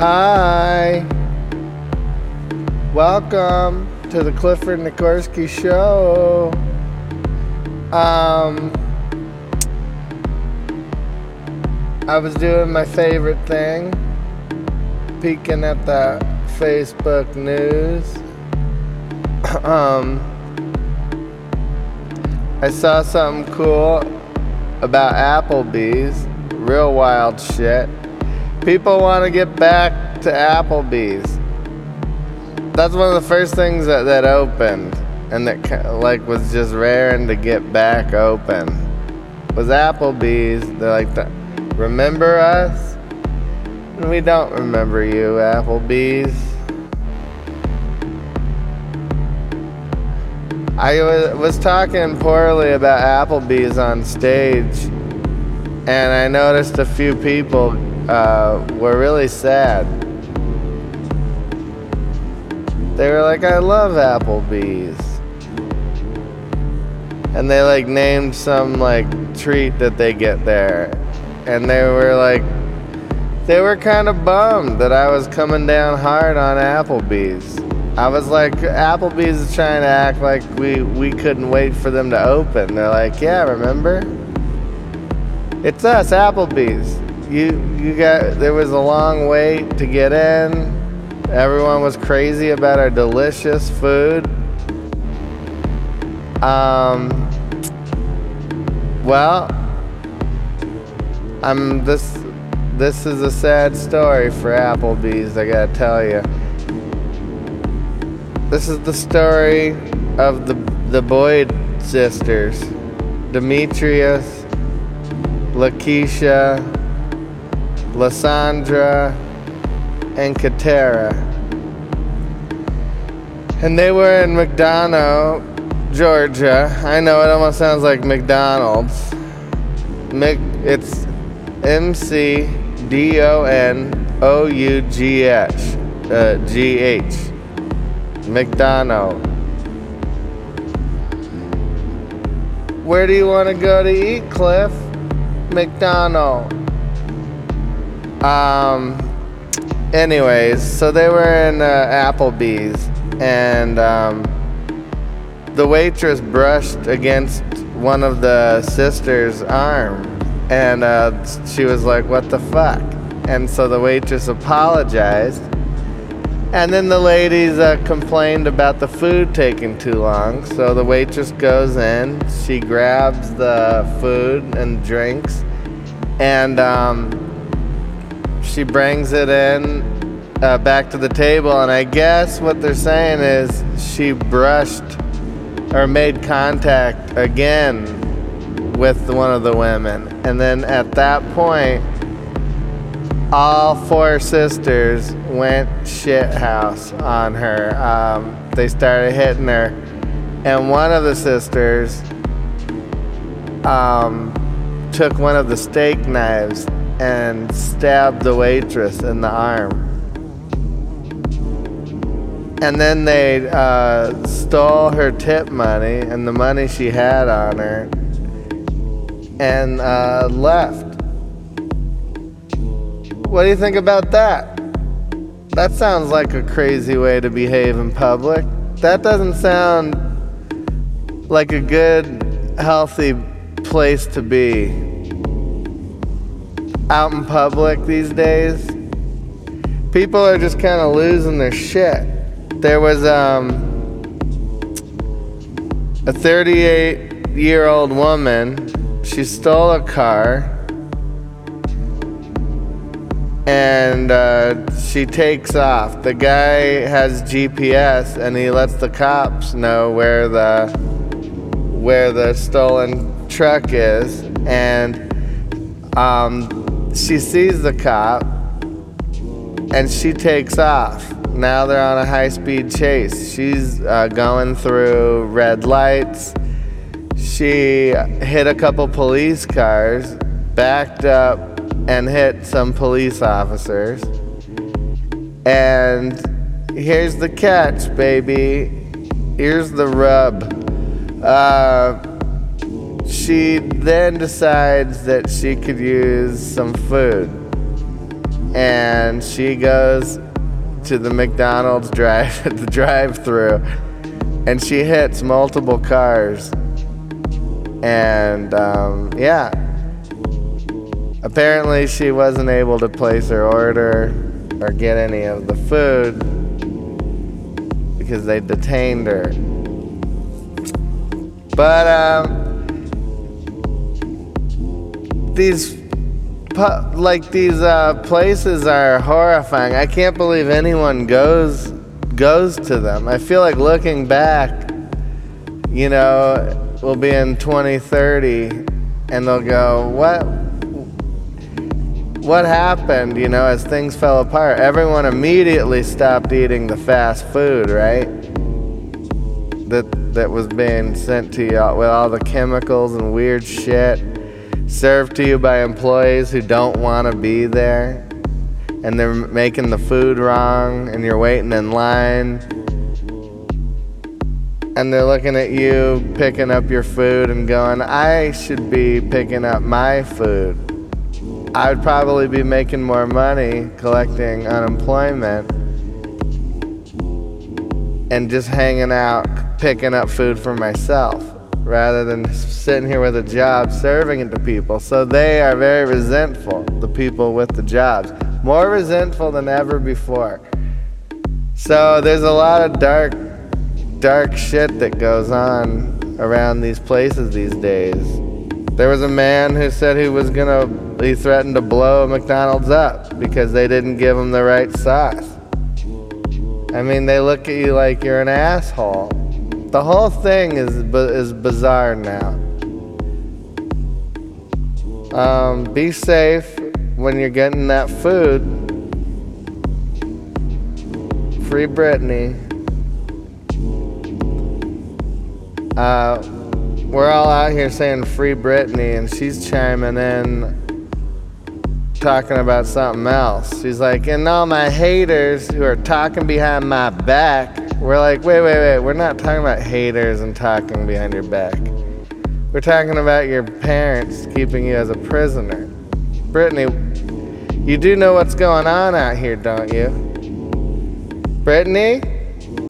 Hi. Welcome to the Clifford Nikorsky Show. Um, I was doing my favorite thing, peeking at the Facebook news. um, I saw something cool about Applebee's. Real wild shit. People want to get back to Applebee's. That's one of the first things that, that opened and that like was just raring to get back open. Was Applebee's. They're like, the, remember us? We don't remember you, Applebee's. I was, was talking poorly about Applebee's on stage, and I noticed a few people uh, were really sad. They were like, I love Applebee's. And they like named some like treat that they get there. And they were like, they were kind of bummed that I was coming down hard on Applebee's. I was like, Applebee's is trying to act like we, we couldn't wait for them to open. They're like, yeah, remember? It's us, Applebee's. You you got there was a long wait to get in. Everyone was crazy about our delicious food. Um well, I'm this this is a sad story for Applebee's, I got to tell you. This is the story of the the Boyd sisters, Demetrius, Lakeisha, Lysandra, and Katera. And they were in McDonough, Georgia. I know it almost sounds like McDonald's. Mc, it's M C D O N O U G H. Uh, G H. McDonough. Where do you want to go to eat, Cliff? McDonald. Um. Anyways, so they were in uh, Applebee's, and um, the waitress brushed against one of the sisters' arm, and uh, she was like, "What the fuck?" And so the waitress apologized, and then the ladies uh, complained about the food taking too long. So the waitress goes in, she grabs the food and drinks, and um, she brings it in uh, back to the table. And I guess what they're saying is she brushed or made contact again with one of the women. And then at that point, all four sisters went shit house on her. Um, they started hitting her, and one of the sisters um, took one of the steak knives and stabbed the waitress in the arm. And then they uh, stole her tip money and the money she had on her and uh, left. What do you think about that? That sounds like a crazy way to behave in public. That doesn't sound like a good, healthy place to be. Out in public these days, people are just kind of losing their shit. There was um, a 38 year old woman. She stole a car and uh, she takes off. The guy has GPS and he lets the cops know where the where the stolen truck is, and um, she sees the cop and she takes off. Now they're on a high-speed chase. She's uh, going through red lights. She hit a couple police cars, backed up, and hit some police officers. And here's the catch, baby. Here's the rub. Uh, she then decides that she could use some food. and she goes to the McDonald's drive the drive-through, and she hits multiple cars, and um, yeah. Apparently, she wasn't able to place her order or get any of the food because they detained her. But um, these pu- like these uh, places are horrifying. I can't believe anyone goes goes to them. I feel like looking back, you know, we'll be in 2030 and they'll go, "What what happened, you know, as things fell apart? Everyone immediately stopped eating the fast food, right? That that was being sent to you with all the chemicals and weird shit served to you by employees who don't want to be there. And they're making the food wrong and you're waiting in line. And they're looking at you picking up your food and going, I should be picking up my food. I would probably be making more money collecting unemployment and just hanging out picking up food for myself rather than sitting here with a job serving it to people. So they are very resentful, the people with the jobs, more resentful than ever before. So there's a lot of dark, dark shit that goes on around these places these days. There was a man who said he was gonna, he threatened to blow McDonald's up because they didn't give him the right sauce. I mean, they look at you like you're an asshole. The whole thing is is bizarre now. Um, be safe when you're getting that food. Free Britney. Uh, we're all out here saying free Britney, and she's chiming in talking about something else. She's like, and all my haters who are talking behind my back. We're like, wait, wait, wait. We're not talking about haters and talking behind your back. We're talking about your parents keeping you as a prisoner. Britney, you do know what's going on out here, don't you? Britney?